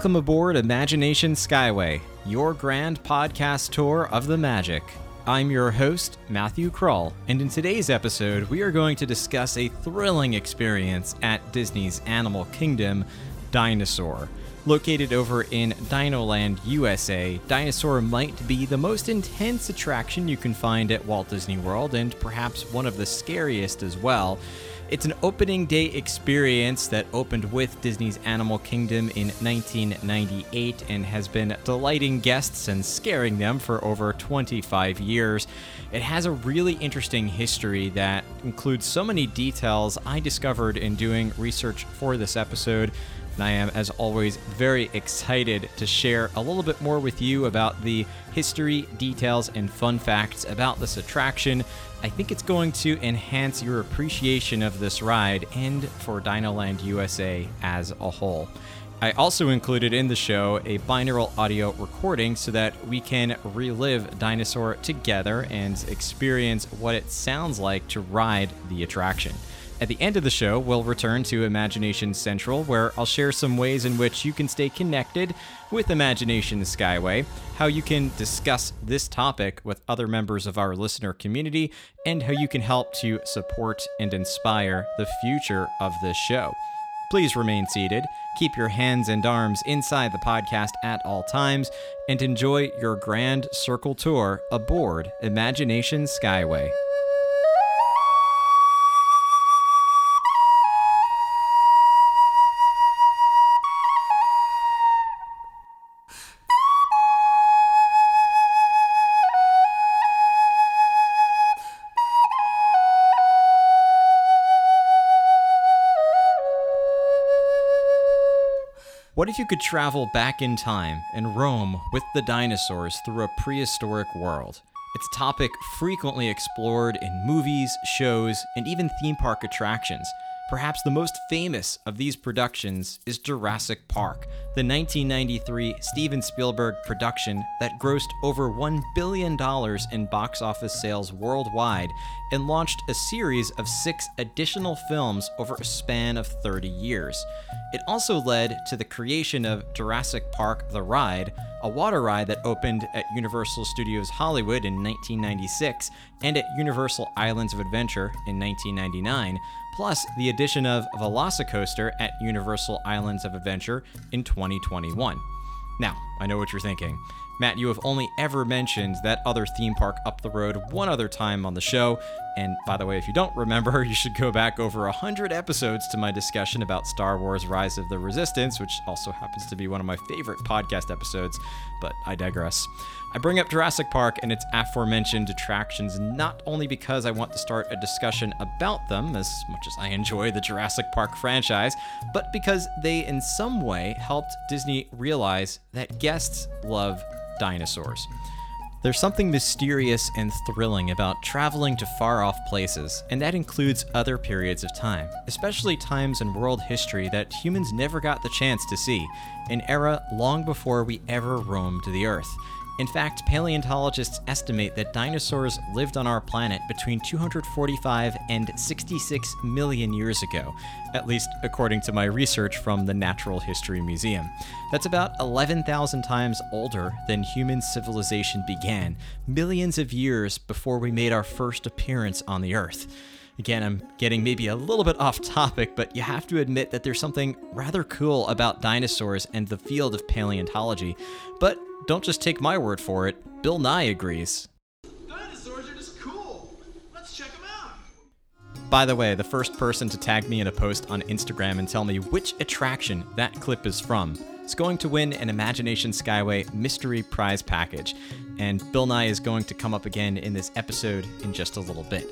Welcome aboard Imagination Skyway, your grand podcast tour of the magic. I'm your host, Matthew Krull, and in today's episode, we are going to discuss a thrilling experience at Disney's Animal Kingdom, Dinosaur. Located over in Dinoland, USA, Dinosaur might be the most intense attraction you can find at Walt Disney World, and perhaps one of the scariest as well. It's an opening day experience that opened with Disney's Animal Kingdom in 1998 and has been delighting guests and scaring them for over 25 years. It has a really interesting history that includes so many details I discovered in doing research for this episode. And I am, as always, very excited to share a little bit more with you about the history, details, and fun facts about this attraction. I think it's going to enhance your appreciation of this ride and for Dinoland USA as a whole. I also included in the show a binaural audio recording so that we can relive Dinosaur together and experience what it sounds like to ride the attraction. At the end of the show, we'll return to Imagination Central, where I'll share some ways in which you can stay connected with Imagination Skyway, how you can discuss this topic with other members of our listener community, and how you can help to support and inspire the future of this show. Please remain seated, keep your hands and arms inside the podcast at all times, and enjoy your grand circle tour aboard Imagination Skyway. What if you could travel back in time and roam with the dinosaurs through a prehistoric world? It's a topic frequently explored in movies, shows, and even theme park attractions. Perhaps the most famous of these productions is Jurassic Park, the 1993 Steven Spielberg production that grossed over $1 billion in box office sales worldwide and launched a series of six additional films over a span of 30 years. It also led to the creation of Jurassic Park The Ride, a water ride that opened at Universal Studios Hollywood in 1996 and at Universal Islands of Adventure in 1999 plus the addition of Velocicoaster at Universal Islands of Adventure in 2021. Now, I know what you're thinking. Matt, you have only ever mentioned that other theme park up the road one other time on the show. And by the way, if you don't remember, you should go back over 100 episodes to my discussion about Star Wars Rise of the Resistance, which also happens to be one of my favorite podcast episodes, but I digress. I bring up Jurassic Park and its aforementioned attractions not only because I want to start a discussion about them, as much as I enjoy the Jurassic Park franchise, but because they in some way helped Disney realize that guests love dinosaurs. There's something mysterious and thrilling about traveling to far off places, and that includes other periods of time, especially times in world history that humans never got the chance to see, an era long before we ever roamed the Earth. In fact, paleontologists estimate that dinosaurs lived on our planet between 245 and 66 million years ago, at least according to my research from the Natural History Museum. That's about 11,000 times older than human civilization began, millions of years before we made our first appearance on the Earth. Again, I'm getting maybe a little bit off topic, but you have to admit that there's something rather cool about dinosaurs and the field of paleontology. But don't just take my word for it, Bill Nye agrees. Dinosaurs are just cool. Let's check them out. By the way, the first person to tag me in a post on Instagram and tell me which attraction that clip is from is going to win an Imagination Skyway mystery prize package. And Bill Nye is going to come up again in this episode in just a little bit.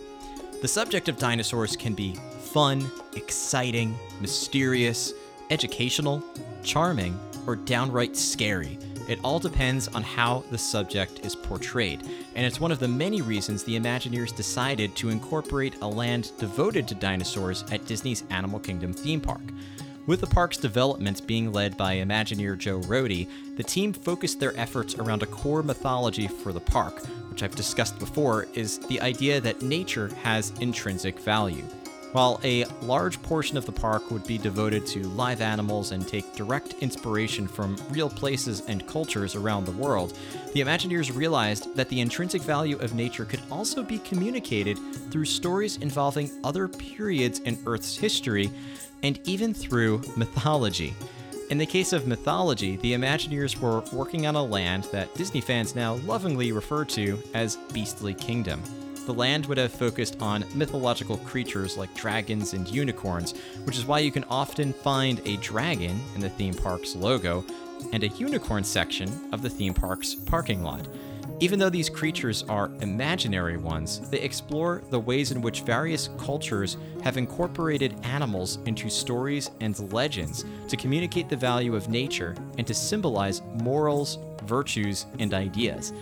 The subject of dinosaurs can be fun, exciting, mysterious, educational, charming, or downright scary. It all depends on how the subject is portrayed, and it's one of the many reasons the Imagineers decided to incorporate a land devoted to dinosaurs at Disney's Animal Kingdom theme park. With the park's developments being led by Imagineer Joe Rohde, the team focused their efforts around a core mythology for the park, which I've discussed before is the idea that nature has intrinsic value. While a large portion of the park would be devoted to live animals and take direct inspiration from real places and cultures around the world, the Imagineers realized that the intrinsic value of nature could also be communicated through stories involving other periods in Earth's history and even through mythology. In the case of mythology, the Imagineers were working on a land that Disney fans now lovingly refer to as Beastly Kingdom the land would have focused on mythological creatures like dragons and unicorns, which is why you can often find a dragon in the theme park's logo and a unicorn section of the theme park's parking lot. Even though these creatures are imaginary ones, they explore the ways in which various cultures have incorporated animals into stories and legends to communicate the value of nature and to symbolize morals, virtues, and ideas.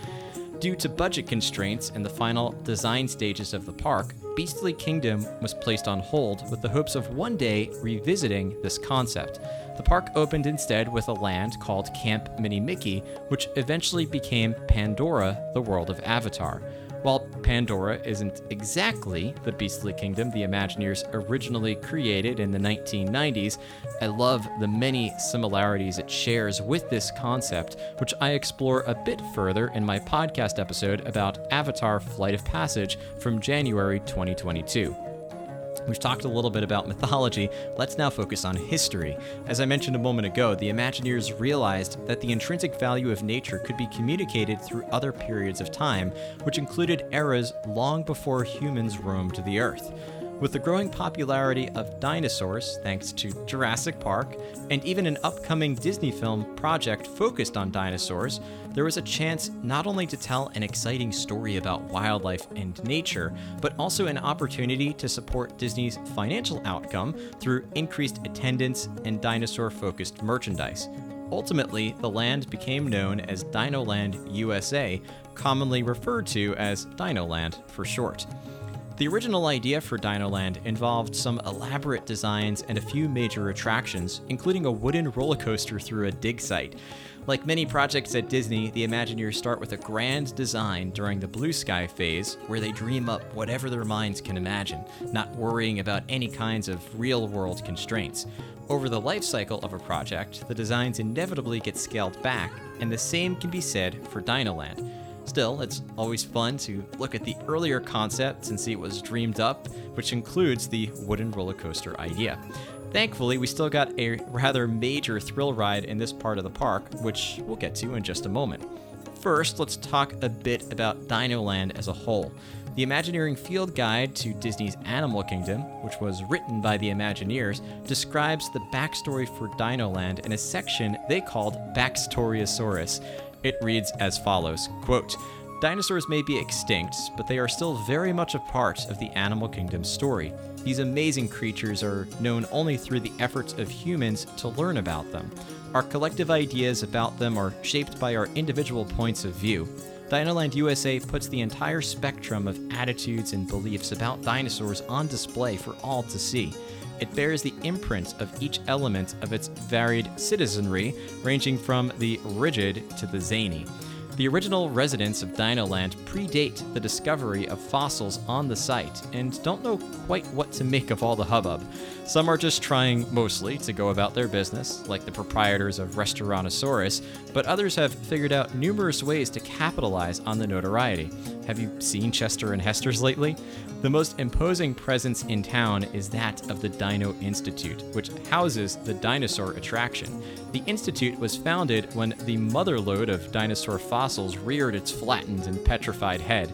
Due to budget constraints in the final design stages of the park, Beastly Kingdom was placed on hold with the hopes of one day revisiting this concept. The park opened instead with a land called Camp Minnie Mickey, which eventually became Pandora, the world of Avatar. While Pandora isn't exactly the beastly kingdom the Imagineers originally created in the 1990s, I love the many similarities it shares with this concept, which I explore a bit further in my podcast episode about Avatar Flight of Passage from January 2022. We've talked a little bit about mythology, let's now focus on history. As I mentioned a moment ago, the Imagineers realized that the intrinsic value of nature could be communicated through other periods of time, which included eras long before humans roamed the earth. With the growing popularity of dinosaurs, thanks to Jurassic Park, and even an upcoming Disney film project focused on dinosaurs, there was a chance not only to tell an exciting story about wildlife and nature, but also an opportunity to support Disney's financial outcome through increased attendance and dinosaur focused merchandise. Ultimately, the land became known as Dinoland USA, commonly referred to as Dinoland for short. The original idea for Dinoland involved some elaborate designs and a few major attractions, including a wooden roller coaster through a dig site. Like many projects at Disney, the Imagineers start with a grand design during the blue sky phase, where they dream up whatever their minds can imagine, not worrying about any kinds of real world constraints. Over the life cycle of a project, the designs inevitably get scaled back, and the same can be said for Dinoland. Still, it's always fun to look at the earlier concepts and see what was dreamed up, which includes the wooden roller coaster idea. Thankfully, we still got a rather major thrill ride in this part of the park, which we'll get to in just a moment. First, let's talk a bit about Dinoland as a whole. The Imagineering Field Guide to Disney's Animal Kingdom, which was written by the Imagineers, describes the backstory for Dinoland in a section they called Backstoryosaurus, it reads as follows quote, Dinosaurs may be extinct, but they are still very much a part of the animal kingdom's story. These amazing creatures are known only through the efforts of humans to learn about them. Our collective ideas about them are shaped by our individual points of view. Dinoland USA puts the entire spectrum of attitudes and beliefs about dinosaurs on display for all to see. It bears the imprint of each element of its varied citizenry, ranging from the rigid to the zany. The original residents of Dinoland predate the discovery of fossils on the site and don't know quite what to make of all the hubbub. Some are just trying, mostly, to go about their business, like the proprietors of Restaurantosaurus, but others have figured out numerous ways to capitalize on the notoriety. Have you seen Chester and Hester's lately? The most imposing presence in town is that of the Dino Institute, which houses the dinosaur attraction. The Institute was founded when the motherlode of dinosaur fossils reared its flattened and petrified head.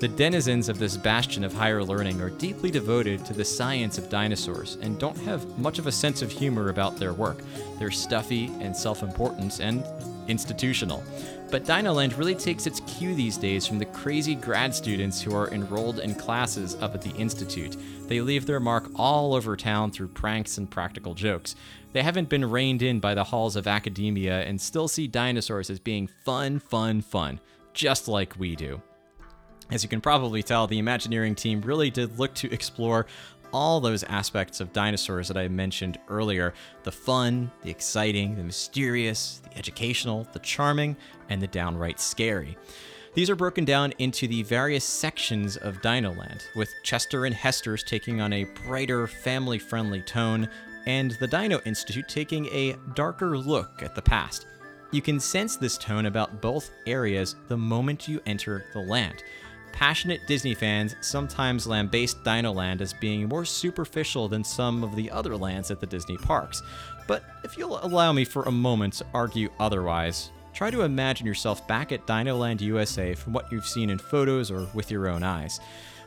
The denizens of this bastion of higher learning are deeply devoted to the science of dinosaurs and don't have much of a sense of humor about their work. They're stuffy and self important and institutional. But Dinoland really takes its cue these days from the crazy grad students who are enrolled in classes up at the Institute. They leave their mark all over town through pranks and practical jokes. They haven't been reined in by the halls of academia and still see dinosaurs as being fun, fun, fun, just like we do. As you can probably tell, the Imagineering team really did look to explore all those aspects of dinosaurs that I mentioned earlier the fun, the exciting, the mysterious, the educational, the charming, and the downright scary. These are broken down into the various sections of Dinoland, with Chester and Hester's taking on a brighter, family friendly tone, and the Dino Institute taking a darker look at the past. You can sense this tone about both areas the moment you enter the land. Passionate Disney fans sometimes lambaste Dinoland as being more superficial than some of the other lands at the Disney parks. But if you'll allow me for a moment to argue otherwise, try to imagine yourself back at Dinoland USA from what you've seen in photos or with your own eyes.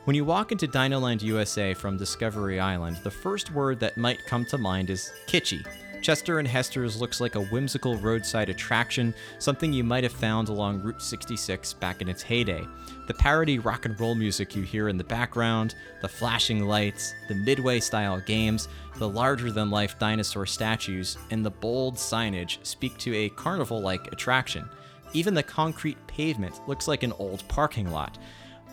When you walk into Dinoland USA from Discovery Island, the first word that might come to mind is kitschy. Chester and Hester's looks like a whimsical roadside attraction, something you might have found along Route 66 back in its heyday. The parody rock and roll music you hear in the background, the flashing lights, the Midway style games, the larger than life dinosaur statues, and the bold signage speak to a carnival like attraction. Even the concrete pavement looks like an old parking lot.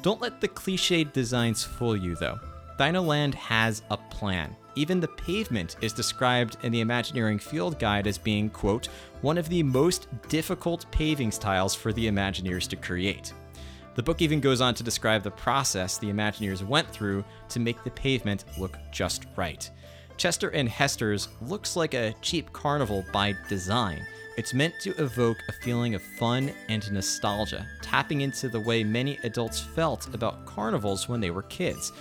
Don't let the cliched designs fool you, though. Dinoland has a plan. Even the pavement is described in the Imagineering Field Guide as being, quote, one of the most difficult paving styles for the Imagineers to create. The book even goes on to describe the process the Imagineers went through to make the pavement look just right. Chester and Hester's looks like a cheap carnival by design. It's meant to evoke a feeling of fun and nostalgia, tapping into the way many adults felt about carnivals when they were kids.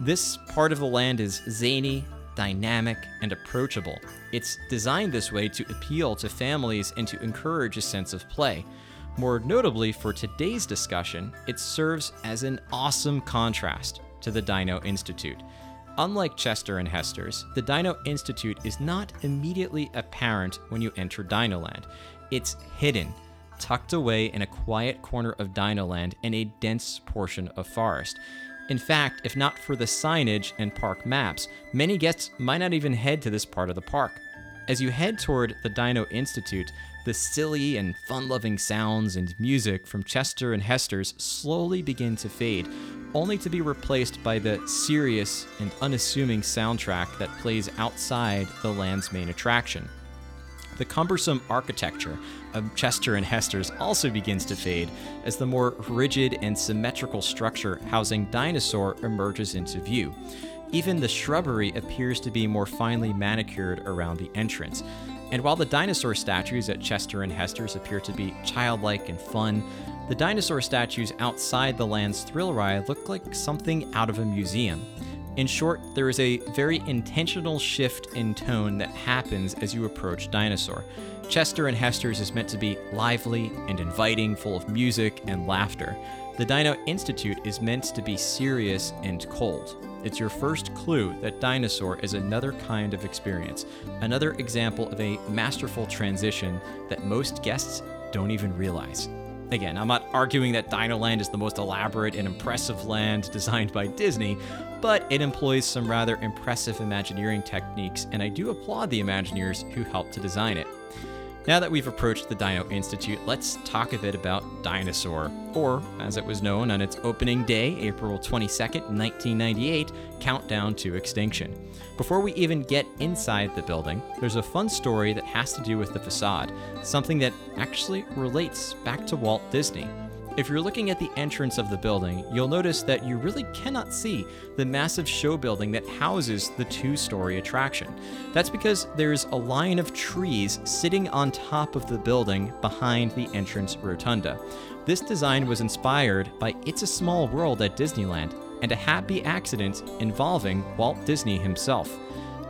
This part of the land is zany, dynamic, and approachable. It's designed this way to appeal to families and to encourage a sense of play. More notably, for today's discussion, it serves as an awesome contrast to the Dino Institute. Unlike Chester and Hester's, the Dino Institute is not immediately apparent when you enter Dinoland. It's hidden, tucked away in a quiet corner of Dinoland in a dense portion of forest. In fact, if not for the signage and park maps, many guests might not even head to this part of the park. As you head toward the Dino Institute, the silly and fun loving sounds and music from Chester and Hester's slowly begin to fade, only to be replaced by the serious and unassuming soundtrack that plays outside the land's main attraction. The cumbersome architecture of Chester and Hester's also begins to fade as the more rigid and symmetrical structure housing Dinosaur emerges into view. Even the shrubbery appears to be more finely manicured around the entrance. And while the dinosaur statues at Chester and Hester's appear to be childlike and fun, the dinosaur statues outside the land's thrill ride look like something out of a museum. In short, there is a very intentional shift in tone that happens as you approach Dinosaur. Chester and Hester's is meant to be lively and inviting, full of music and laughter. The Dino Institute is meant to be serious and cold. It's your first clue that Dinosaur is another kind of experience, another example of a masterful transition that most guests don't even realize. Again, I'm not arguing that Dinoland is the most elaborate and impressive land designed by Disney, but it employs some rather impressive Imagineering techniques, and I do applaud the Imagineers who helped to design it. Now that we've approached the Dino Institute, let's talk a bit about Dinosaur, or as it was known on its opening day, April 22nd, 1998, Countdown to Extinction. Before we even get inside the building, there's a fun story that has to do with the facade, something that actually relates back to Walt Disney. If you're looking at the entrance of the building, you'll notice that you really cannot see the massive show building that houses the two story attraction. That's because there's a line of trees sitting on top of the building behind the entrance rotunda. This design was inspired by It's a Small World at Disneyland and a happy accident involving Walt Disney himself.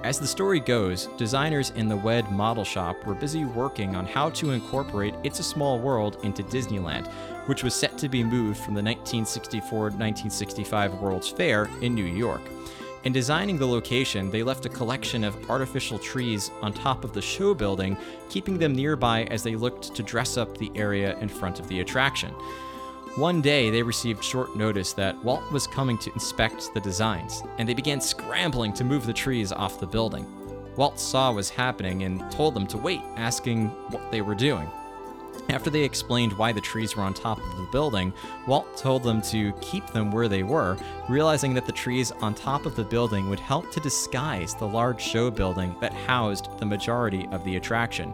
As the story goes, designers in the WED model shop were busy working on how to incorporate It's a Small World into Disneyland, which was set to be moved from the 1964 1965 World's Fair in New York. In designing the location, they left a collection of artificial trees on top of the show building, keeping them nearby as they looked to dress up the area in front of the attraction. One day, they received short notice that Walt was coming to inspect the designs, and they began scrambling to move the trees off the building. Walt saw what was happening and told them to wait, asking what they were doing. After they explained why the trees were on top of the building, Walt told them to keep them where they were, realizing that the trees on top of the building would help to disguise the large show building that housed the majority of the attraction.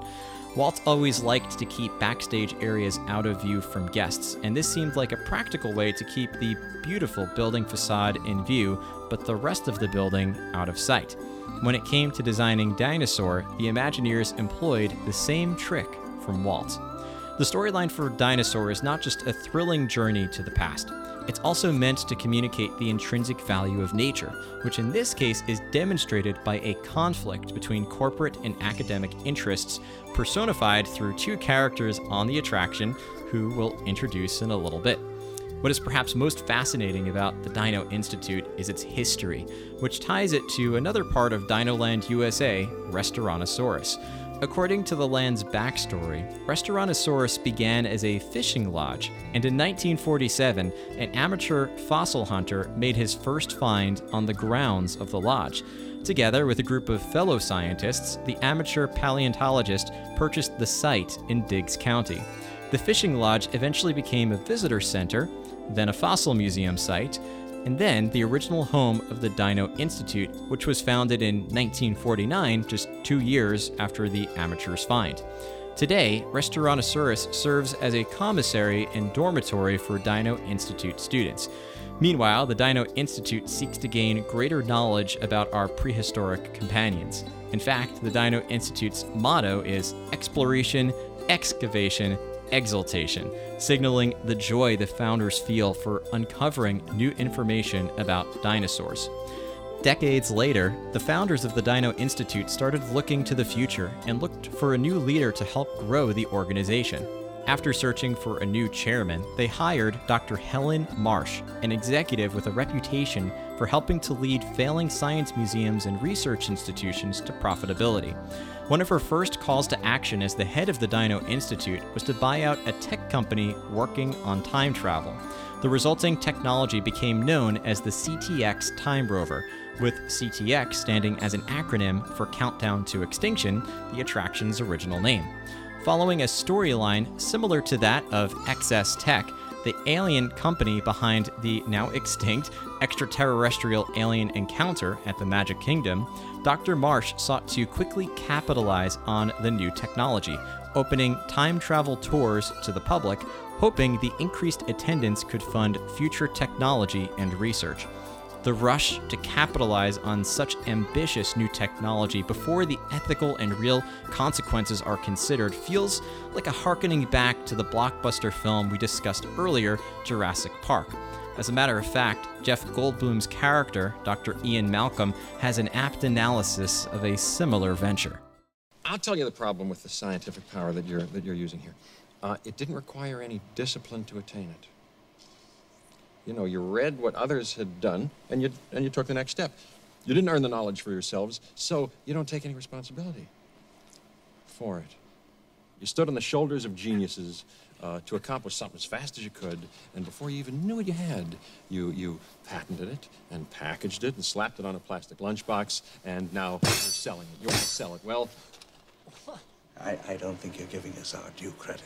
Walt always liked to keep backstage areas out of view from guests, and this seemed like a practical way to keep the beautiful building facade in view, but the rest of the building out of sight. When it came to designing Dinosaur, the Imagineers employed the same trick from Walt. The storyline for Dinosaur is not just a thrilling journey to the past. It's also meant to communicate the intrinsic value of nature, which in this case is demonstrated by a conflict between corporate and academic interests, personified through two characters on the attraction who we'll introduce in a little bit. What is perhaps most fascinating about the Dino Institute is its history, which ties it to another part of Dinoland USA, Restaurantosaurus. According to the land's backstory, Restaurantosaurus began as a fishing lodge, and in 1947, an amateur fossil hunter made his first find on the grounds of the lodge. Together with a group of fellow scientists, the amateur paleontologist purchased the site in Diggs County. The fishing lodge eventually became a visitor center, then a fossil museum site, and then the original home of the Dino Institute, which was founded in 1949, just two years after the amateurs' find. Today, Restaurantosaurus serves as a commissary and dormitory for Dino Institute students. Meanwhile, the Dino Institute seeks to gain greater knowledge about our prehistoric companions. In fact, the Dino Institute's motto is exploration, excavation, exultation, signaling the joy the founders feel for uncovering new information about dinosaurs. Decades later, the founders of the Dino Institute started looking to the future and looked for a new leader to help grow the organization. After searching for a new chairman, they hired Dr. Helen Marsh, an executive with a reputation for helping to lead failing science museums and research institutions to profitability. One of her first calls to action as the head of the Dino Institute was to buy out a tech company working on time travel. The resulting technology became known as the CTX Time Rover, with CTX standing as an acronym for Countdown to Extinction, the attraction's original name. Following a storyline similar to that of XS Tech, the alien company behind the now extinct extraterrestrial alien encounter at the Magic Kingdom, Dr. Marsh sought to quickly capitalize on the new technology, opening time travel tours to the public, hoping the increased attendance could fund future technology and research. The rush to capitalize on such ambitious new technology before the ethical and real consequences are considered feels like a harkening back to the blockbuster film we discussed earlier, Jurassic Park. As a matter of fact, Jeff Goldblum's character, Dr. Ian Malcolm, has an apt analysis of a similar venture. I'll tell you the problem with the scientific power that you're, that you're using here. Uh, it didn't require any discipline to attain it. You know, you read what others had done, and you, and you took the next step. You didn't earn the knowledge for yourselves, so you don't take any responsibility for it. You stood on the shoulders of geniuses uh, to accomplish something as fast as you could, and before you even knew what you had, you, you patented it and packaged it and slapped it on a plastic lunchbox, and now you're selling it. You want to sell it. Well, I, I don't think you're giving us our due credit.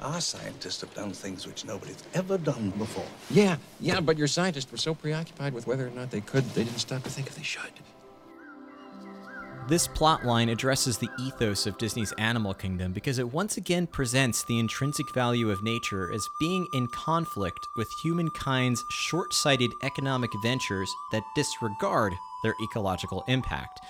Our scientists have done things which nobody's ever done before. yeah, yeah, but your scientists were so preoccupied with whether or not they could, they didn't stop to think if they should. This plotline addresses the ethos of Disney's Animal Kingdom because it once again presents the intrinsic value of nature as being in conflict with humankind's short sighted economic ventures that disregard their ecological impact.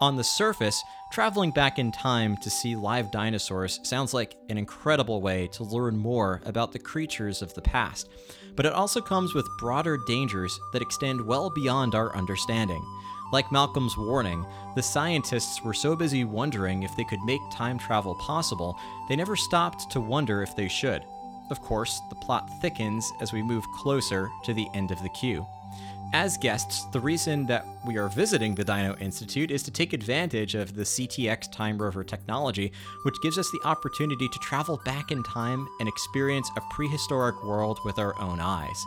On the surface, traveling back in time to see live dinosaurs sounds like an incredible way to learn more about the creatures of the past, but it also comes with broader dangers that extend well beyond our understanding. Like Malcolm's warning, the scientists were so busy wondering if they could make time travel possible, they never stopped to wonder if they should. Of course, the plot thickens as we move closer to the end of the queue. As guests, the reason that we are visiting the Dino Institute is to take advantage of the CTX Time Rover technology, which gives us the opportunity to travel back in time and experience a prehistoric world with our own eyes.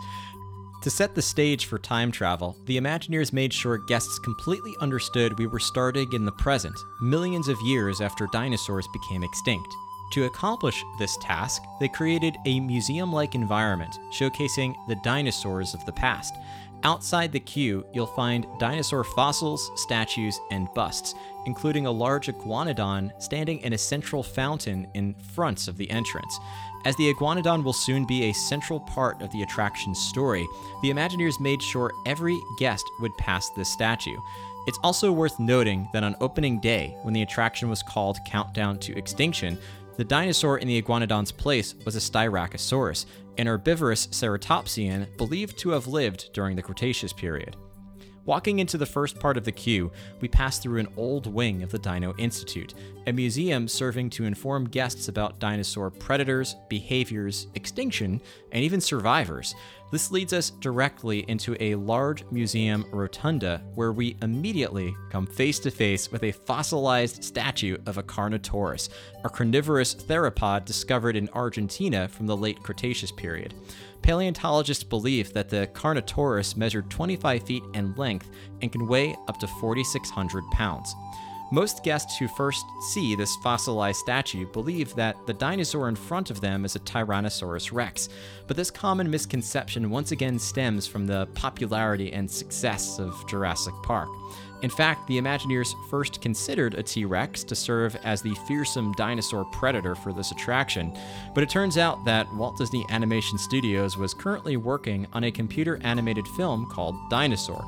To set the stage for time travel, the Imagineers made sure guests completely understood we were starting in the present, millions of years after dinosaurs became extinct. To accomplish this task, they created a museum like environment showcasing the dinosaurs of the past. Outside the queue, you'll find dinosaur fossils, statues, and busts, including a large iguanodon standing in a central fountain in front of the entrance. As the iguanodon will soon be a central part of the attraction's story, the Imagineers made sure every guest would pass this statue. It's also worth noting that on opening day, when the attraction was called Countdown to Extinction, the dinosaur in the iguanodon's place was a Styracosaurus, an herbivorous ceratopsian believed to have lived during the Cretaceous period. Walking into the first part of the queue, we pass through an old wing of the Dino Institute, a museum serving to inform guests about dinosaur predators, behaviors, extinction, and even survivors. This leads us directly into a large museum rotunda where we immediately come face to face with a fossilized statue of a Carnotaurus, a carnivorous theropod discovered in Argentina from the late Cretaceous period. Paleontologists believe that the Carnotaurus measured 25 feet in length and can weigh up to 4,600 pounds. Most guests who first see this fossilized statue believe that the dinosaur in front of them is a Tyrannosaurus rex, but this common misconception once again stems from the popularity and success of Jurassic Park. In fact, the Imagineers first considered a T Rex to serve as the fearsome dinosaur predator for this attraction, but it turns out that Walt Disney Animation Studios was currently working on a computer animated film called Dinosaur.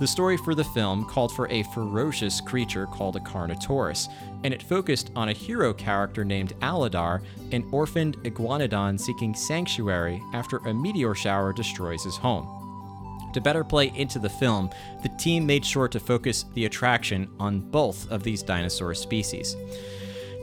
The story for the film called for a ferocious creature called a Carnotaurus, and it focused on a hero character named Aladar, an orphaned iguanodon seeking sanctuary after a meteor shower destroys his home. To better play into the film, the team made sure to focus the attraction on both of these dinosaur species.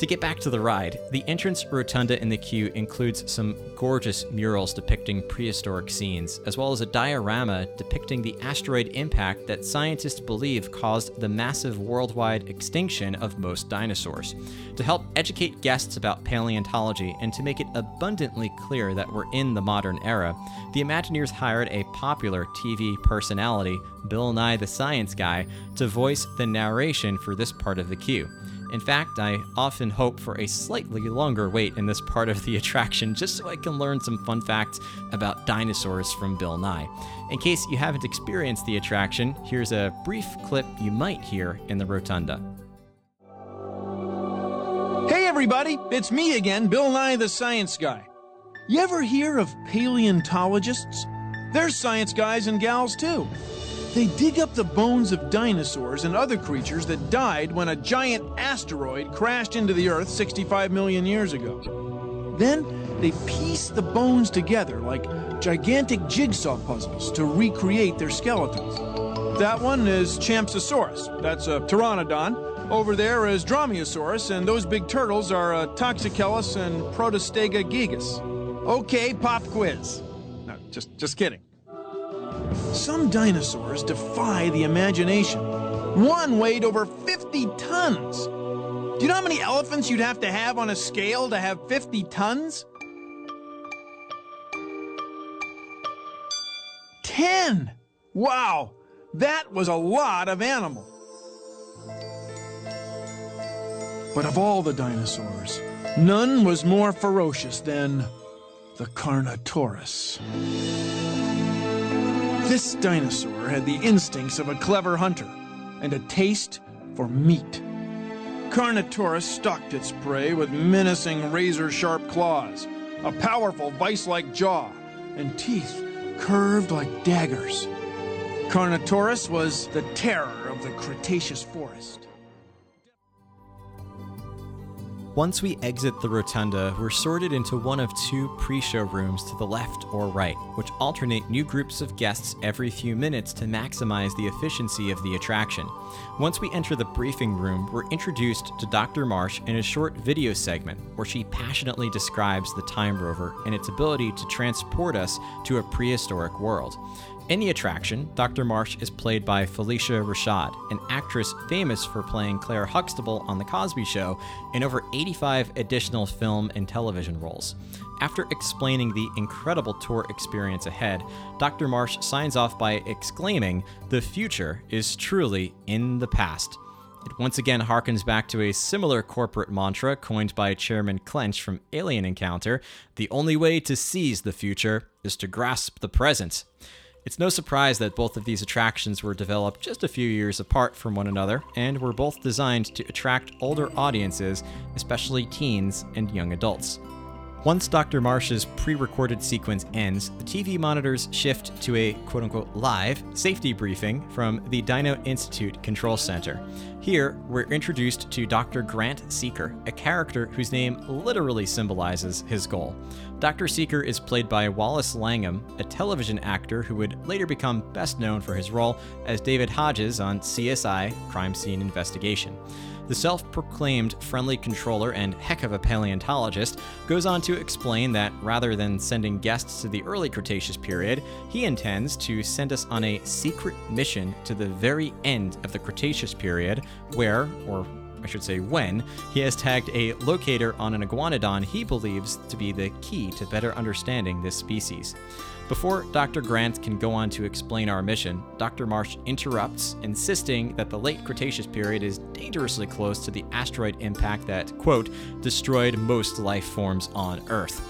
To get back to the ride, the entrance rotunda in the queue includes some gorgeous murals depicting prehistoric scenes, as well as a diorama depicting the asteroid impact that scientists believe caused the massive worldwide extinction of most dinosaurs. To help educate guests about paleontology and to make it abundantly clear that we're in the modern era, the Imagineers hired a popular TV personality, Bill Nye the Science Guy, to voice the narration for this part of the queue. In fact, I often hope for a slightly longer wait in this part of the attraction just so I can learn some fun facts about dinosaurs from Bill Nye. In case you haven't experienced the attraction, here's a brief clip you might hear in the rotunda. Hey everybody, it's me again, Bill Nye the Science Guy. You ever hear of paleontologists? They're science guys and gals too. They dig up the bones of dinosaurs and other creatures that died when a giant asteroid crashed into the Earth 65 million years ago. Then they piece the bones together like gigantic jigsaw puzzles to recreate their skeletons. That one is Champsosaurus. That's a pteranodon. Over there is Dromaeosaurus, and those big turtles are uh, Toxochelys and Protostega gigas. Okay, pop quiz. No, just just kidding. Some dinosaurs defy the imagination. One weighed over 50 tons. Do you know how many elephants you'd have to have on a scale to have 50 tons? 10! Wow, that was a lot of animal. But of all the dinosaurs, none was more ferocious than the Carnotaurus. This dinosaur had the instincts of a clever hunter and a taste for meat. Carnotaurus stalked its prey with menacing razor sharp claws, a powerful vice like jaw, and teeth curved like daggers. Carnotaurus was the terror of the Cretaceous forest. Once we exit the rotunda, we're sorted into one of two pre show rooms to the left or right, which alternate new groups of guests every few minutes to maximize the efficiency of the attraction. Once we enter the briefing room, we're introduced to Dr. Marsh in a short video segment where she passionately describes the Time Rover and its ability to transport us to a prehistoric world. In the attraction, Dr. Marsh is played by Phylicia Rashad, an actress famous for playing Claire Huxtable on The Cosby Show in over 85 additional film and television roles. After explaining the incredible tour experience ahead, Dr. Marsh signs off by exclaiming, The future is truly in the past. It once again harkens back to a similar corporate mantra coined by Chairman Clench from Alien Encounter the only way to seize the future is to grasp the present. It's no surprise that both of these attractions were developed just a few years apart from one another and were both designed to attract older audiences, especially teens and young adults. Once Dr. Marsh's pre recorded sequence ends, the TV monitors shift to a quote unquote live safety briefing from the Dino Institute Control Center. Here, we're introduced to Dr. Grant Seeker, a character whose name literally symbolizes his goal. Dr. Seeker is played by Wallace Langham, a television actor who would later become best known for his role as David Hodges on CSI Crime Scene Investigation. The self proclaimed friendly controller and heck of a paleontologist goes on to explain that rather than sending guests to the early Cretaceous period, he intends to send us on a secret mission to the very end of the Cretaceous period, where, or I should say when, he has tagged a locator on an iguanodon he believes to be the key to better understanding this species. Before Dr. Grant can go on to explain our mission, Dr. Marsh interrupts, insisting that the late Cretaceous period is dangerously close to the asteroid impact that, quote, destroyed most life forms on Earth.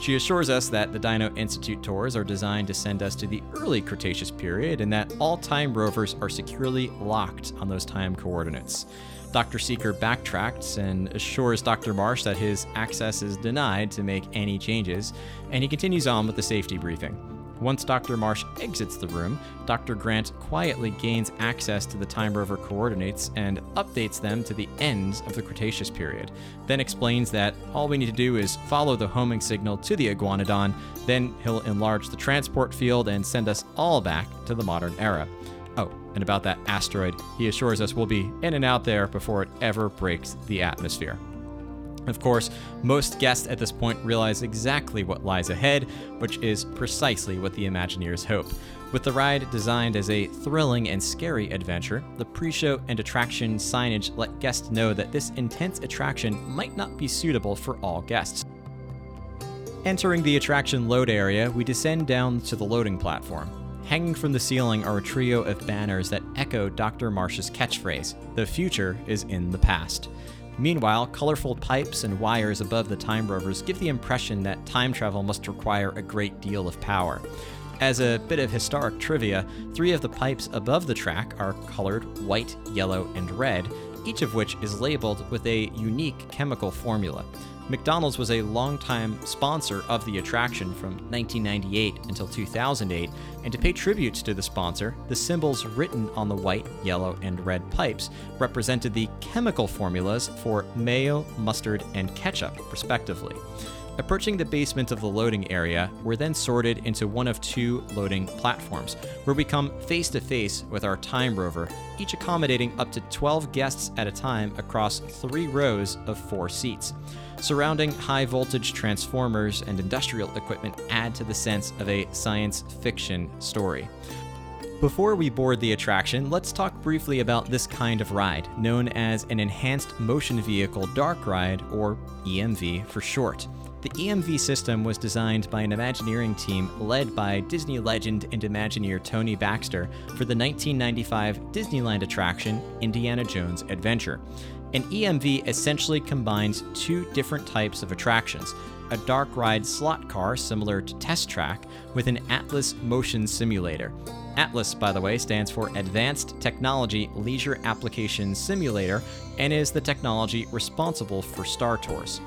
She assures us that the Dino Institute tours are designed to send us to the early Cretaceous period and that all time rovers are securely locked on those time coordinates. Dr. Seeker backtracks and assures Dr. Marsh that his access is denied to make any changes, and he continues on with the safety briefing. Once Dr. Marsh exits the room, Dr. Grant quietly gains access to the Time Rover coordinates and updates them to the ends of the Cretaceous period, then explains that all we need to do is follow the homing signal to the Iguanodon, then he'll enlarge the transport field and send us all back to the modern era. And about that asteroid, he assures us we'll be in and out there before it ever breaks the atmosphere. Of course, most guests at this point realize exactly what lies ahead, which is precisely what the Imagineers hope. With the ride designed as a thrilling and scary adventure, the pre show and attraction signage let guests know that this intense attraction might not be suitable for all guests. Entering the attraction load area, we descend down to the loading platform. Hanging from the ceiling are a trio of banners that echo Dr. Marsh's catchphrase The future is in the past. Meanwhile, colorful pipes and wires above the Time Rovers give the impression that time travel must require a great deal of power. As a bit of historic trivia, three of the pipes above the track are colored white, yellow, and red, each of which is labeled with a unique chemical formula. McDonald's was a longtime sponsor of the attraction from 1998 until 2008, and to pay tribute to the sponsor, the symbols written on the white, yellow, and red pipes represented the chemical formulas for mayo, mustard, and ketchup, respectively. Approaching the basement of the loading area, we're then sorted into one of two loading platforms, where we come face to face with our time rover, each accommodating up to 12 guests at a time across three rows of four seats. Surrounding high voltage transformers and industrial equipment add to the sense of a science fiction story. Before we board the attraction, let's talk briefly about this kind of ride, known as an Enhanced Motion Vehicle Dark Ride, or EMV for short. The EMV system was designed by an Imagineering team led by Disney legend and Imagineer Tony Baxter for the 1995 Disneyland attraction Indiana Jones Adventure. An EMV essentially combines two different types of attractions a dark ride slot car similar to Test Track with an Atlas motion simulator. ATLAS, by the way, stands for Advanced Technology Leisure Application Simulator and is the technology responsible for Star Tours.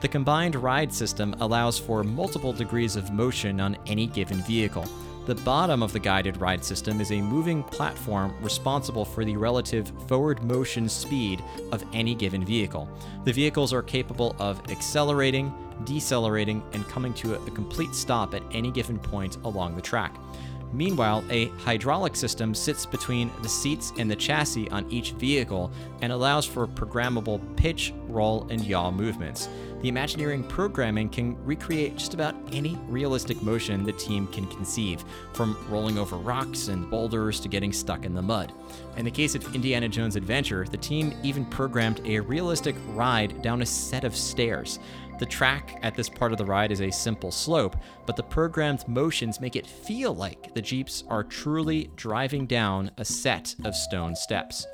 The combined ride system allows for multiple degrees of motion on any given vehicle. The bottom of the guided ride system is a moving platform responsible for the relative forward motion speed of any given vehicle. The vehicles are capable of accelerating, decelerating, and coming to a complete stop at any given point along the track. Meanwhile, a hydraulic system sits between the seats and the chassis on each vehicle and allows for programmable pitch, roll, and yaw movements. The Imagineering programming can recreate just about any realistic motion the team can conceive, from rolling over rocks and boulders to getting stuck in the mud. In the case of Indiana Jones Adventure, the team even programmed a realistic ride down a set of stairs. The track at this part of the ride is a simple slope, but the programmed motions make it feel like the Jeeps are truly driving down a set of stone steps.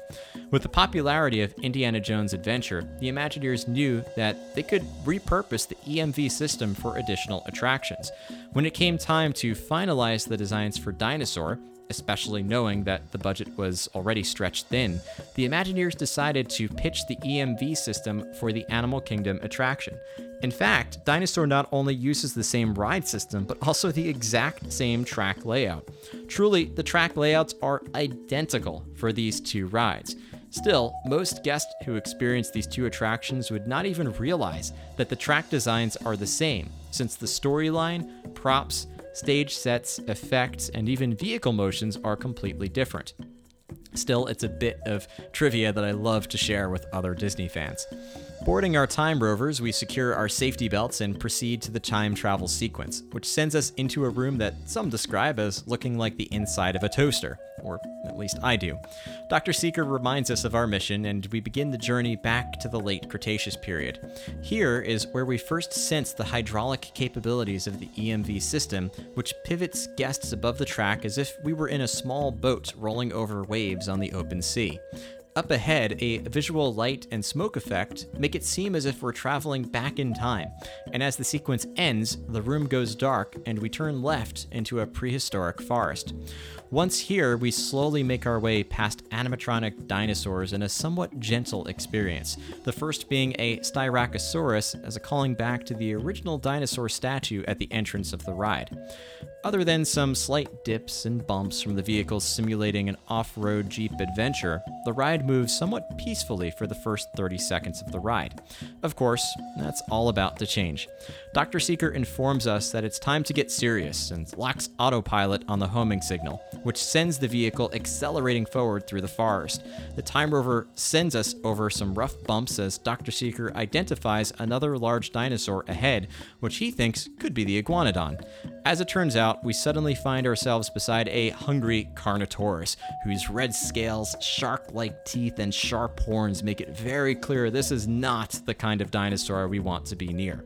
With the popularity of Indiana Jones Adventure, the Imagineers knew that they could repurpose the EMV system for additional attractions. When it came time to finalize the designs for Dinosaur, especially knowing that the budget was already stretched thin, the Imagineers decided to pitch the EMV system for the Animal Kingdom attraction. In fact, Dinosaur not only uses the same ride system, but also the exact same track layout. Truly, the track layouts are identical for these two rides. Still, most guests who experience these two attractions would not even realize that the track designs are the same, since the storyline, props, stage sets, effects, and even vehicle motions are completely different. Still, it's a bit of trivia that I love to share with other Disney fans. Boarding our time rovers, we secure our safety belts and proceed to the time travel sequence, which sends us into a room that some describe as looking like the inside of a toaster, or at least I do. Dr. Seeker reminds us of our mission, and we begin the journey back to the late Cretaceous period. Here is where we first sense the hydraulic capabilities of the EMV system, which pivots guests above the track as if we were in a small boat rolling over waves on the open sea. Up ahead, a visual light and smoke effect make it seem as if we're traveling back in time. And as the sequence ends, the room goes dark and we turn left into a prehistoric forest. Once here, we slowly make our way past animatronic dinosaurs in a somewhat gentle experience, the first being a Styracosaurus as a calling back to the original dinosaur statue at the entrance of the ride. Other than some slight dips and bumps from the vehicle simulating an off road Jeep adventure, the ride moves somewhat peacefully for the first 30 seconds of the ride. Of course, that's all about to change. Dr. Seeker informs us that it's time to get serious and locks autopilot on the homing signal, which sends the vehicle accelerating forward through the forest. The Time Rover sends us over some rough bumps as Dr. Seeker identifies another large dinosaur ahead, which he thinks could be the Iguanodon. As it turns out, we suddenly find ourselves beside a hungry Carnotaurus, whose red scales, shark like teeth, and sharp horns make it very clear this is not the kind of dinosaur we want to be near.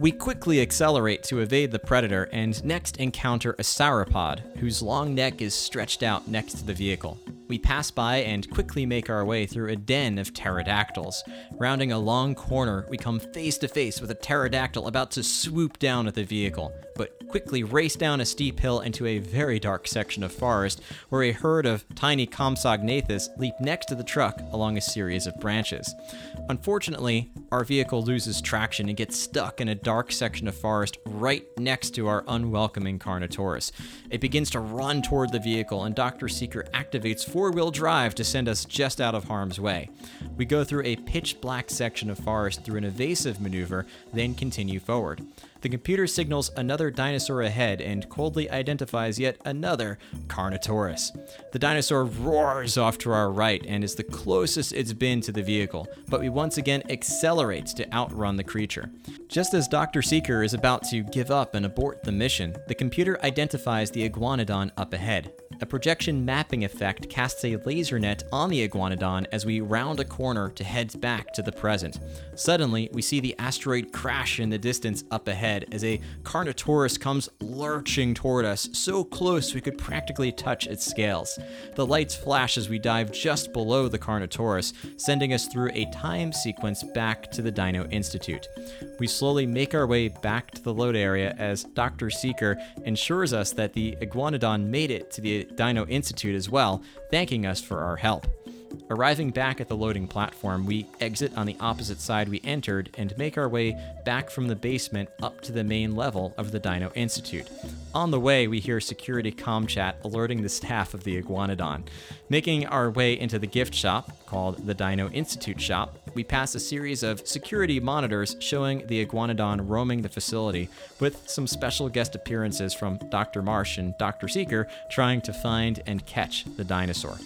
We quickly accelerate to evade the predator and next encounter a sauropod, whose long neck is stretched out next to the vehicle. We pass by and quickly make our way through a den of pterodactyls. Rounding a long corner, we come face to face with a pterodactyl about to swoop down at the vehicle, but quickly race down a steep hill into a very dark section of forest where a herd of tiny Compsognathus leap next to the truck along a series of branches. Unfortunately, our vehicle loses traction and gets stuck in a dark section of forest right next to our unwelcoming Carnotaurus. It begins to run toward the vehicle, and Dr. Seeker activates four wheel drive to send us just out of harm's way. We go through a pitch black section of forest through an evasive maneuver, then continue forward. The computer signals another dinosaur ahead and coldly identifies yet another Carnotaurus. The dinosaur roars off to our right and is the closest it's been to the vehicle, but we once again accelerate to outrun the creature. Just as Dr. Seeker is about to give up and abort the mission, the computer identifies the iguanodon up ahead. A projection mapping effect casts a laser net on the iguanodon as we round a corner to head back to the present. Suddenly, we see the asteroid crash in the distance up ahead as a Carnotaurus comes lurching toward us, so close we could practically touch its scales. The lights flash as we dive just below the Carnotaurus, sending us through a time sequence back to the Dino Institute. We slowly make our way back to the load area as Dr. Seeker ensures us that the Iguanodon made it to the Dino Institute as well, thanking us for our help. Arriving back at the loading platform, we exit on the opposite side we entered and make our way back from the basement up to the main level of the Dino Institute. On the way, we hear security com chat alerting the staff of the Iguanodon. Making our way into the gift shop, called the Dino Institute Shop, we pass a series of security monitors showing the Iguanodon roaming the facility, with some special guest appearances from Dr. Marsh and Dr. Seeker trying to find and catch the dinosaur.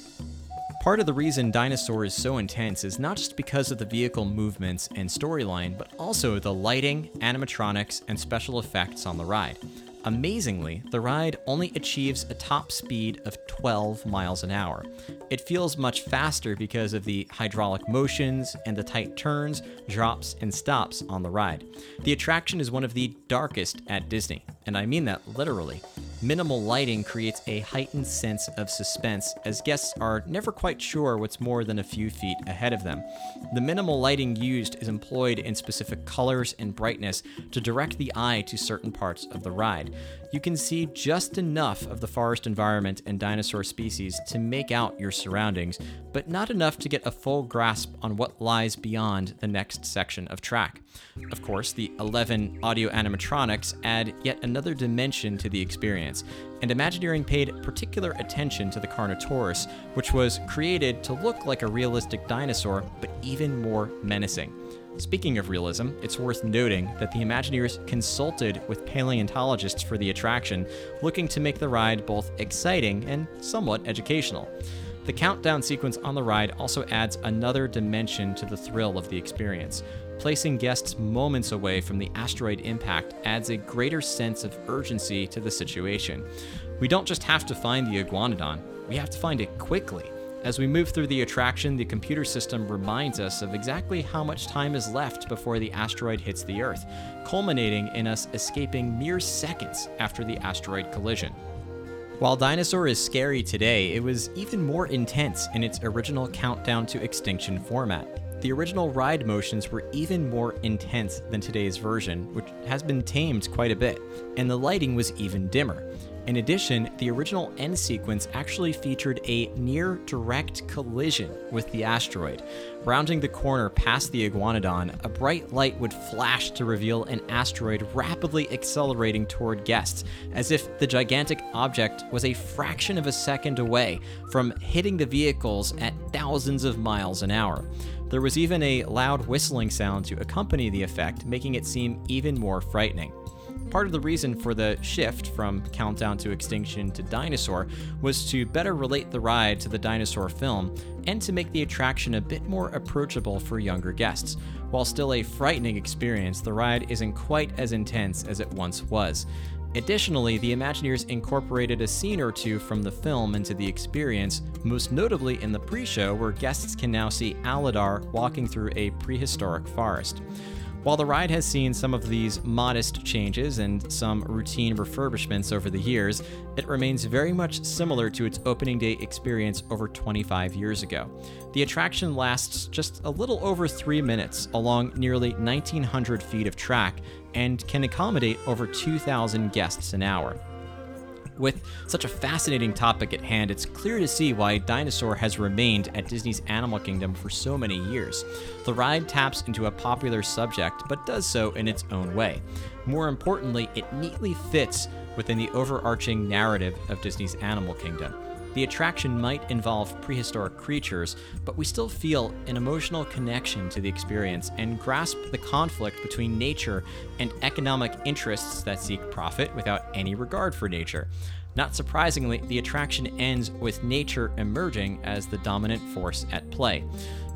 Part of the reason Dinosaur is so intense is not just because of the vehicle movements and storyline, but also the lighting, animatronics, and special effects on the ride. Amazingly, the ride only achieves a top speed of 12 miles an hour. It feels much faster because of the hydraulic motions and the tight turns, drops, and stops on the ride. The attraction is one of the darkest at Disney, and I mean that literally. Minimal lighting creates a heightened sense of suspense, as guests are never quite sure what's more than a few feet ahead of them. The minimal lighting used is employed in specific colors and brightness to direct the eye to certain parts of the ride. You can see just enough of the forest environment and dinosaur species to make out your surroundings, but not enough to get a full grasp on what lies beyond the next section of track. Of course, the 11 audio animatronics add yet another dimension to the experience, and Imagineering paid particular attention to the Carnotaurus, which was created to look like a realistic dinosaur, but even more menacing. Speaking of realism, it's worth noting that the Imagineers consulted with paleontologists for the attraction, looking to make the ride both exciting and somewhat educational. The countdown sequence on the ride also adds another dimension to the thrill of the experience. Placing guests moments away from the asteroid impact adds a greater sense of urgency to the situation. We don't just have to find the iguanodon, we have to find it quickly. As we move through the attraction, the computer system reminds us of exactly how much time is left before the asteroid hits the Earth, culminating in us escaping mere seconds after the asteroid collision. While Dinosaur is scary today, it was even more intense in its original countdown to extinction format. The original ride motions were even more intense than today's version, which has been tamed quite a bit, and the lighting was even dimmer. In addition, the original end sequence actually featured a near direct collision with the asteroid. Rounding the corner past the Iguanodon, a bright light would flash to reveal an asteroid rapidly accelerating toward guests, as if the gigantic object was a fraction of a second away from hitting the vehicles at thousands of miles an hour. There was even a loud whistling sound to accompany the effect, making it seem even more frightening. Part of the reason for the shift from Countdown to Extinction to Dinosaur was to better relate the ride to the dinosaur film and to make the attraction a bit more approachable for younger guests. While still a frightening experience, the ride isn't quite as intense as it once was. Additionally, the Imagineers incorporated a scene or two from the film into the experience, most notably in the pre show, where guests can now see Aladar walking through a prehistoric forest. While the ride has seen some of these modest changes and some routine refurbishments over the years, it remains very much similar to its opening day experience over 25 years ago. The attraction lasts just a little over three minutes along nearly 1,900 feet of track and can accommodate over 2,000 guests an hour. With such a fascinating topic at hand, it's clear to see why Dinosaur has remained at Disney's Animal Kingdom for so many years. The ride taps into a popular subject, but does so in its own way. More importantly, it neatly fits within the overarching narrative of Disney's Animal Kingdom. The attraction might involve prehistoric creatures, but we still feel an emotional connection to the experience and grasp the conflict between nature and economic interests that seek profit without any regard for nature. Not surprisingly, the attraction ends with nature emerging as the dominant force at play.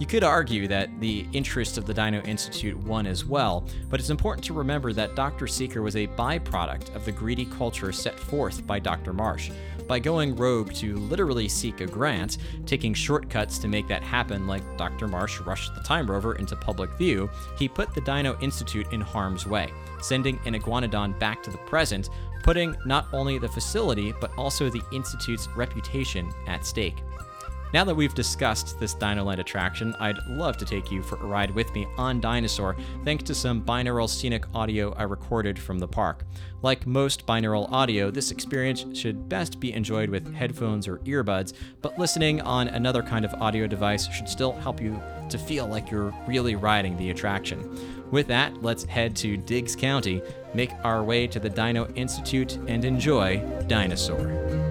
You could argue that the interests of the Dino Institute won as well, but it's important to remember that Dr. Seeker was a byproduct of the greedy culture set forth by Dr. Marsh. By going rogue to literally seek a grant, taking shortcuts to make that happen, like Dr. Marsh rushed the Time Rover into public view, he put the Dino Institute in harm's way, sending an iguanodon back to the present, putting not only the facility but also the Institute's reputation at stake. Now that we've discussed this Dinoland attraction, I'd love to take you for a ride with me on Dinosaur thanks to some binaural scenic audio I recorded from the park. Like most binaural audio, this experience should best be enjoyed with headphones or earbuds, but listening on another kind of audio device should still help you to feel like you're really riding the attraction. With that, let's head to Diggs County, make our way to the Dino Institute, and enjoy Dinosaur.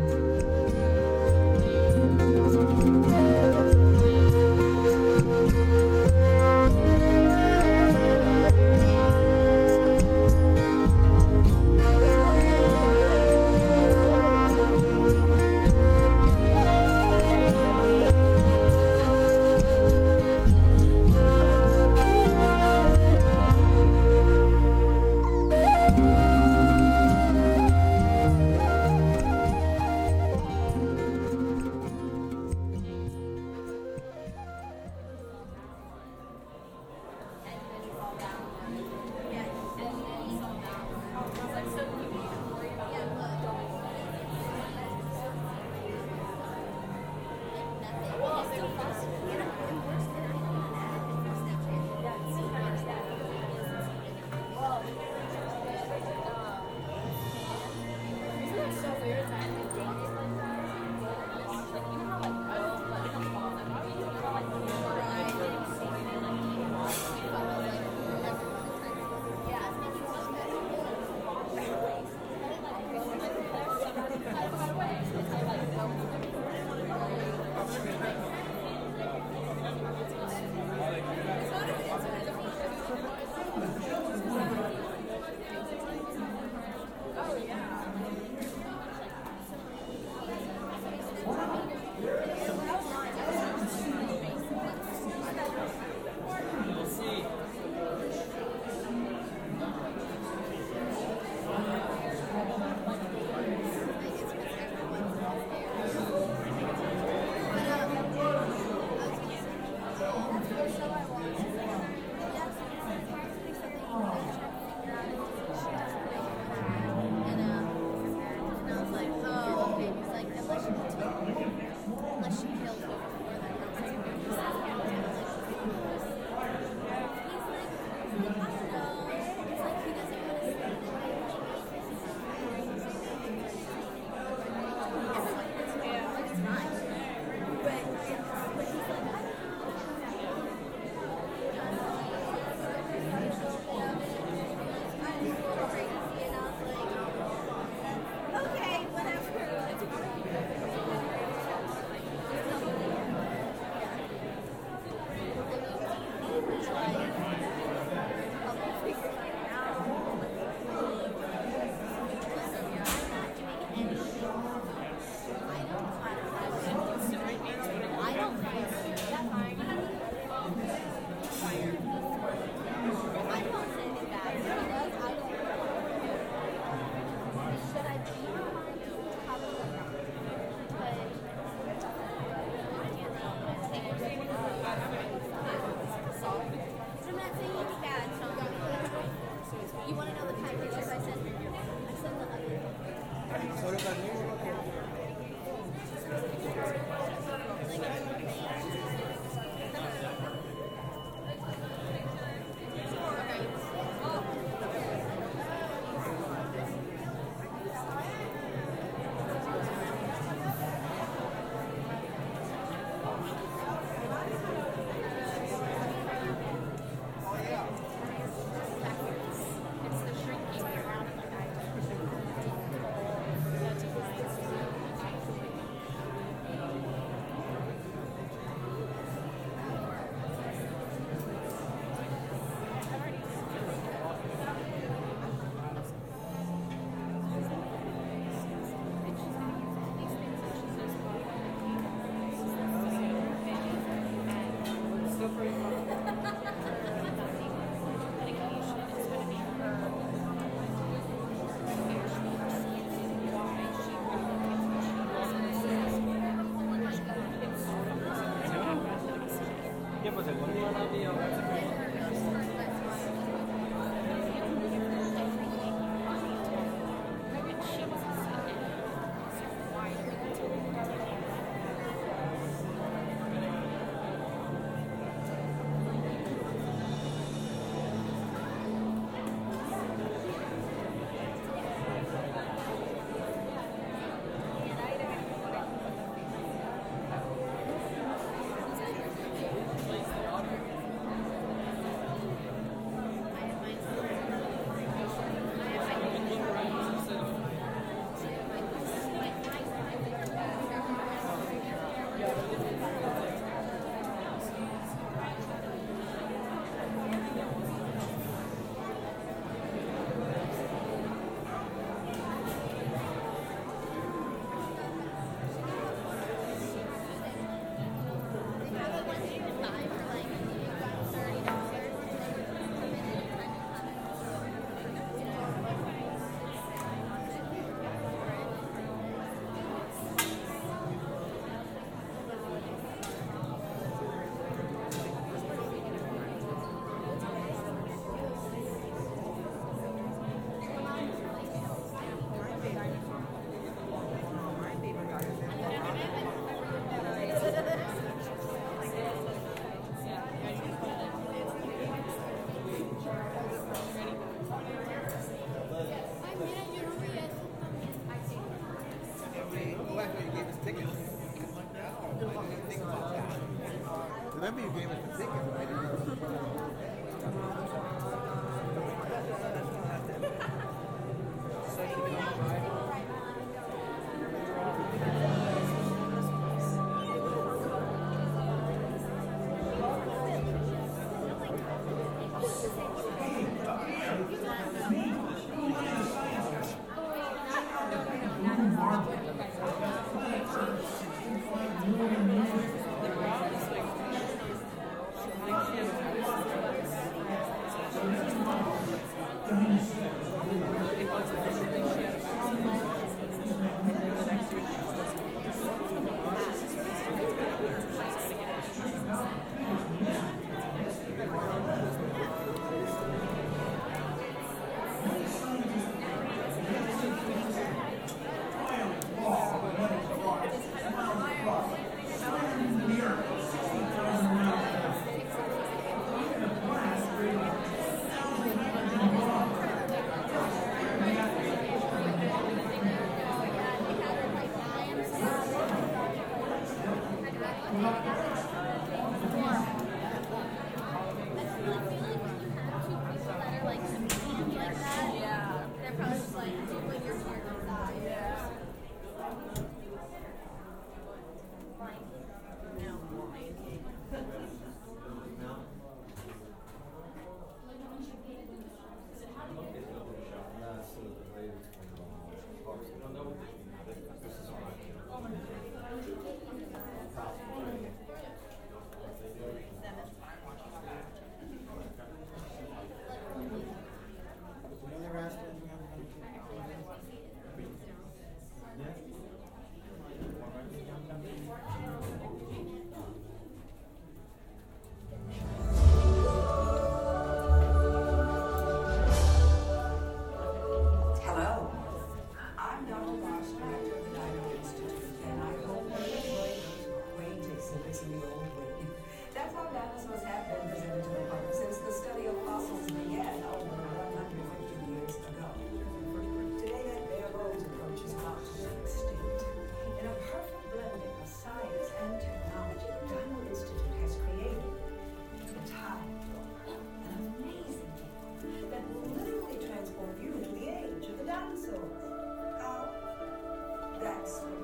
That's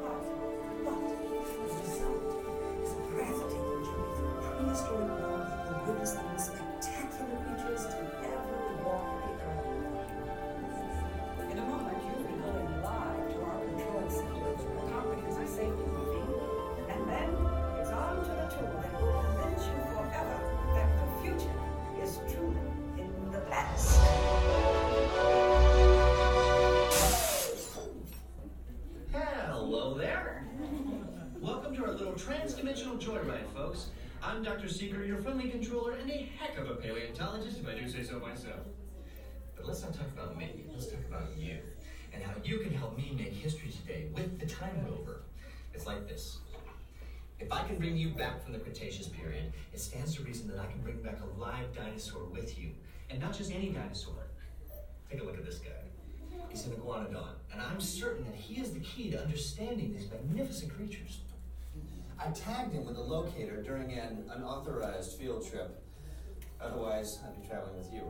I'm Seeker, your friendly controller, and a heck of a paleontologist, if I do say so myself. But let's not talk about me. Let's talk about you and how you can help me make history today with the Time Rover. It's like this. If I can bring you back from the Cretaceous period, it stands to reason that I can bring back a live dinosaur with you. And not just any dinosaur. Take a look at this guy. He's an iguanodon, and I'm certain that he is the key to understanding these magnificent creatures. I tagged him with a locator during an unauthorized field trip. Otherwise, I'd be traveling with you.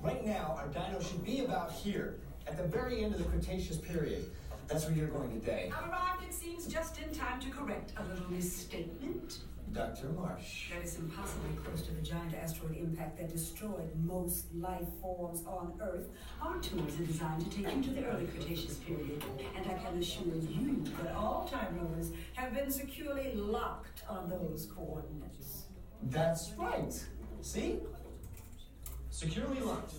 Right now, our dino should be about here, at the very end of the Cretaceous period. That's where you're going today. I've arrived, it seems, just in time to correct a little misstatement. Dr. Marsh. That is impossibly close to the giant asteroid impact that destroyed most life forms on Earth. Our tours are designed to take you to the early Cretaceous period, and I can assure you that all time rovers have been securely locked on those coordinates. That's right. See? Securely locked.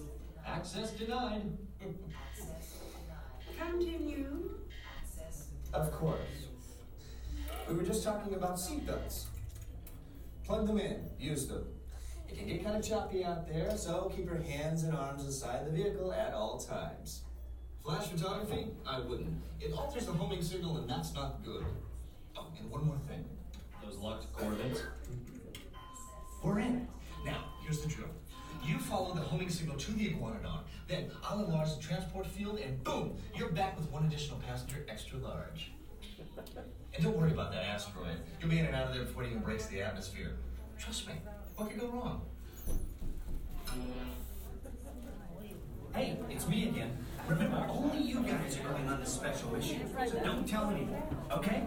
Access denied. Continue. Access. Of course. We were just talking about seatbelts. Plug them in, use them. It can get kind of choppy out there, so keep your hands and arms inside the vehicle at all times. Flash photography? I wouldn't. It alters the homing signal, and that's not good. Oh, and one more thing. Those locked coordinates. We're in. Now, here's the drill. You follow the homing signal to the iguanodon, then I'll enlarge the transport field, and boom, you're back with one additional passenger extra large. And don't worry about that asteroid. You'll be in and out of there before it even breaks the atmosphere. Trust me, what could go wrong? Hey, it's me again. Remember, only you guys are going on this special issue, so don't tell anyone, okay?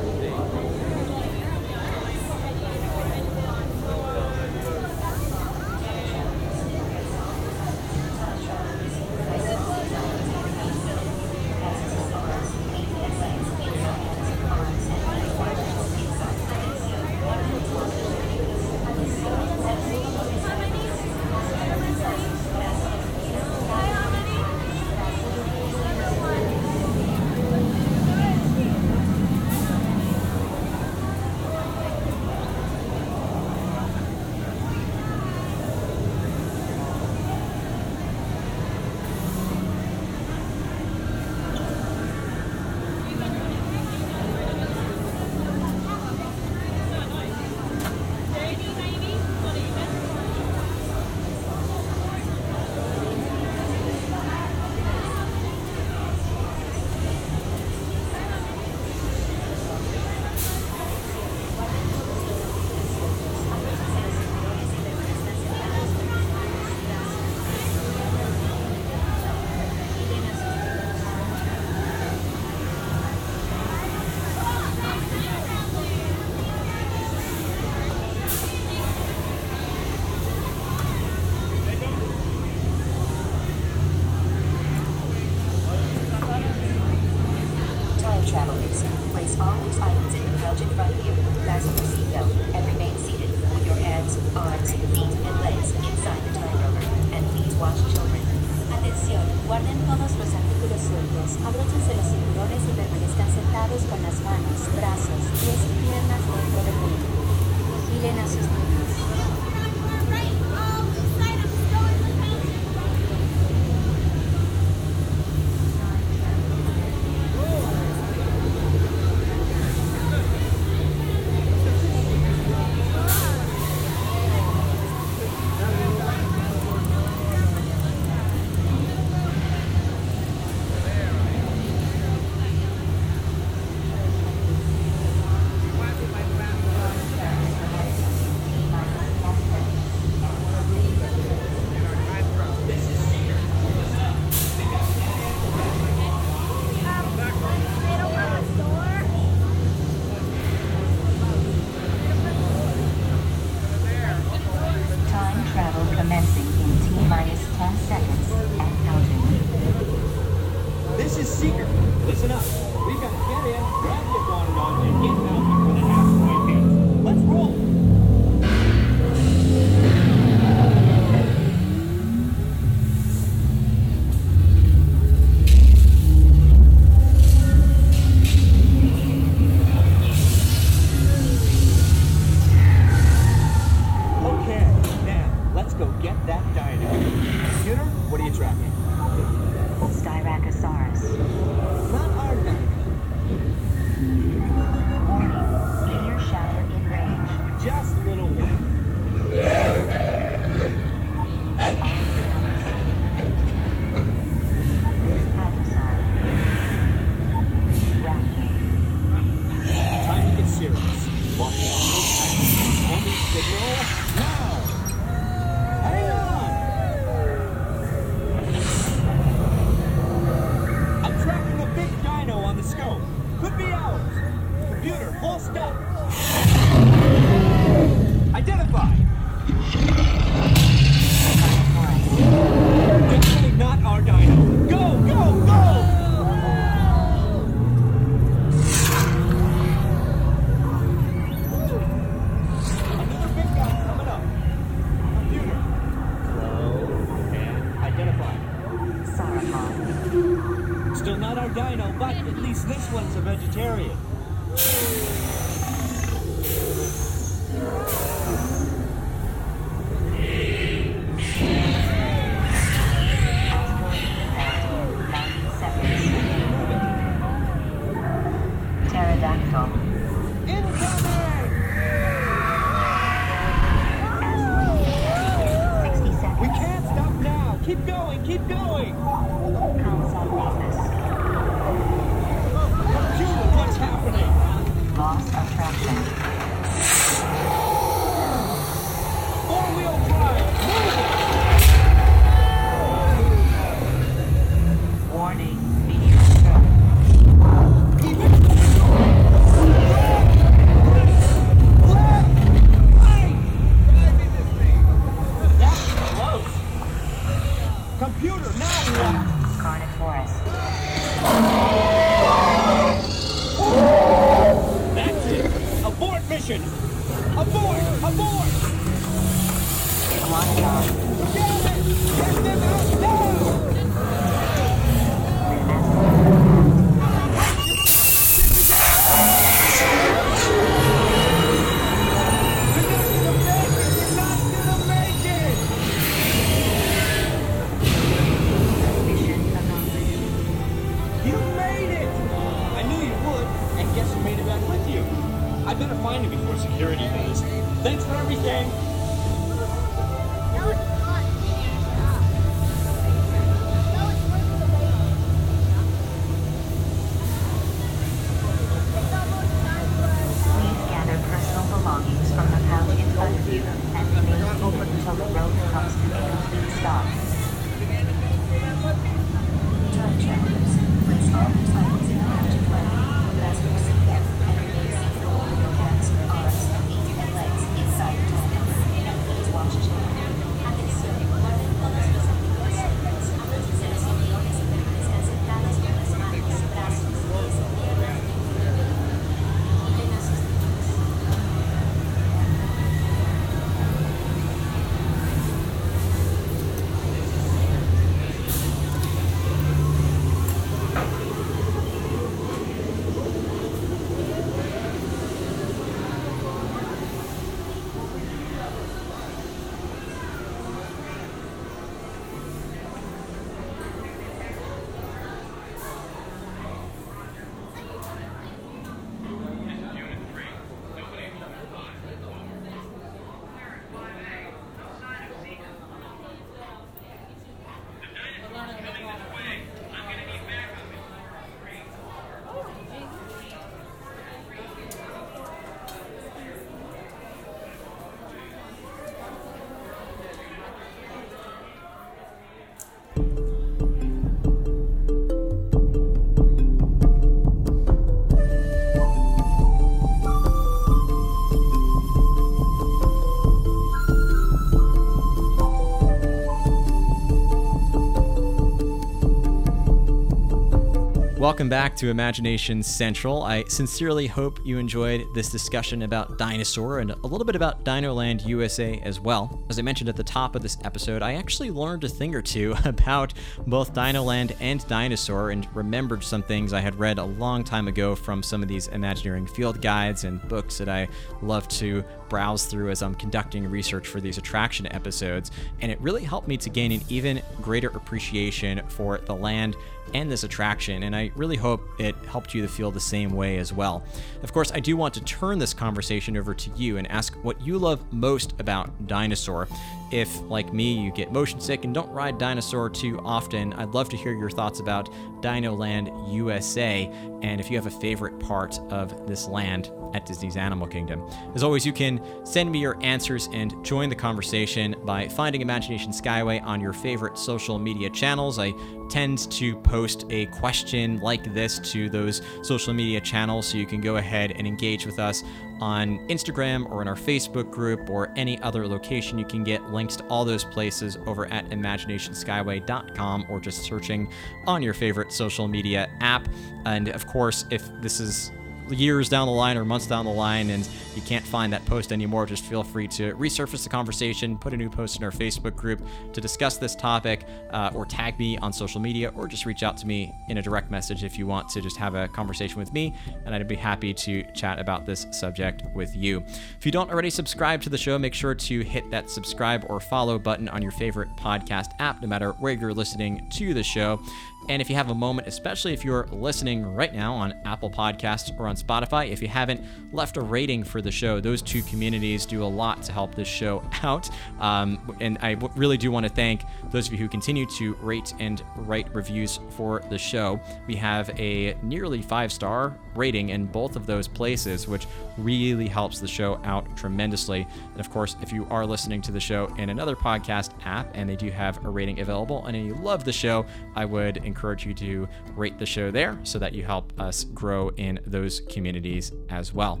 Welcome back to Imagination Central. I sincerely hope you enjoyed this discussion about Dinosaur and a little bit about Dinoland USA as well. As I mentioned at the top of this episode, I actually learned a thing or two about both Dinoland and Dinosaur and remembered some things I had read a long time ago from some of these Imagineering field guides and books that I love to browse through as I'm conducting research for these attraction episodes. And it really helped me to gain an even greater appreciation for the land and this attraction, and I really hope it helped you to feel the same way as well. Of course, I do want to turn this conversation over to you and ask what you love most about Dinosaur. If, like me, you get motion sick and don't ride Dinosaur too often, I'd love to hear your thoughts about Dinoland USA and if you have a favorite part of this land at Disney's Animal Kingdom. As always, you can send me your answers and join the conversation by finding Imagination Skyway on your favorite social media channels. I tend to post a question like this to those social media channels so you can go ahead and engage with us on Instagram or in our Facebook group or any other location. You can get links to all those places over at imaginationskyway.com or just searching on your favorite social media app. And of course, if this is years down the line or months down the line and you can't find that post anymore, just feel free to resurface the conversation, put a new post in our Facebook group to discuss this topic, uh, or tag me on social media, or just reach out to me in a direct message if you want to just have a conversation with me, and I'd be happy to chat about this subject with you. If you don't already subscribe to the show, make sure to hit that subscribe or follow button on your favorite podcast app, no matter where you're listening to the show. And if you have a moment, especially if you're listening right now on Apple Podcasts or on Spotify, if you haven't left a rating for the show, those two communities do a lot to help this show out. Um, and I really do want to thank those of you who continue to rate and write reviews for the show. We have a nearly five star rating in both of those places, which really helps the show out tremendously. And of course, if you are listening to the show in another podcast app and they do have a rating available and you love the show, I would encourage you to rate the show there so that you help us grow in those communities as well.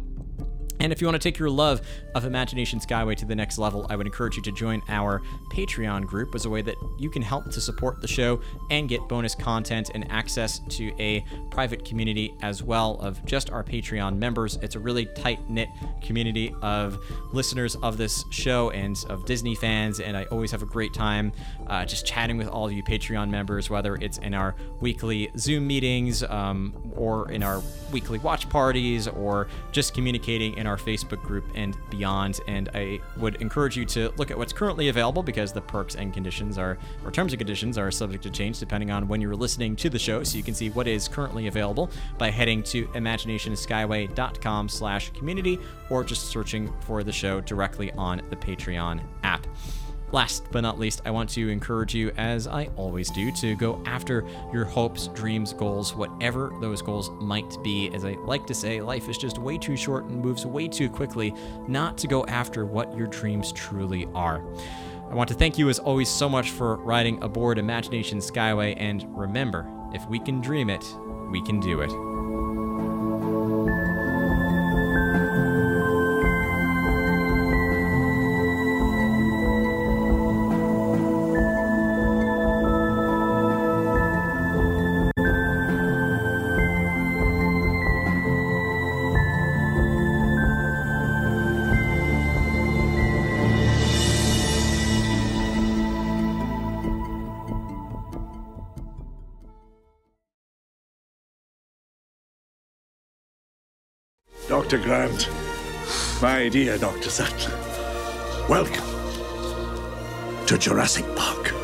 And if you want to take your love of Imagination Skyway to the next level, I would encourage you to join our Patreon group as a way that you can help to support the show and get bonus content and access to a private community as well of just our Patreon members. It's a really tight knit community of listeners of this show and of Disney fans, and I always have a great time uh, just chatting with all of you Patreon members, whether it's in our weekly Zoom meetings um, or in our weekly watch parties or just communicating in our Facebook group and beyond. And I would encourage you to look at what's currently available because the perks and conditions are, or terms and conditions are subject to change depending on when you're listening to the show. So you can see what is currently available by heading to imaginationskyway.com slash community or just searching for the show directly on the Patreon app. Last but not least, I want to encourage you, as I always do, to go after your hopes, dreams, goals, whatever those goals might be. As I like to say, life is just way too short and moves way too quickly not to go after what your dreams truly are. I want to thank you, as always, so much for riding aboard Imagination Skyway, and remember, if we can dream it, we can do it. Dr. Grant. My dear Dr. Sattler. Welcome to Jurassic Park.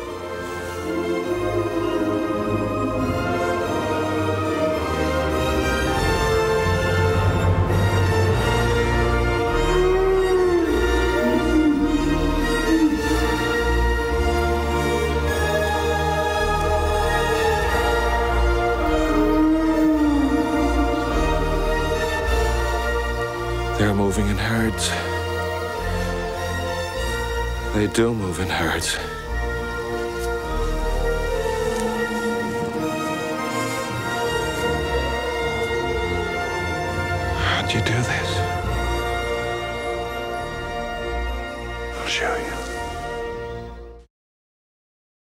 Moving in herds. They do move in herds. How'd you do this?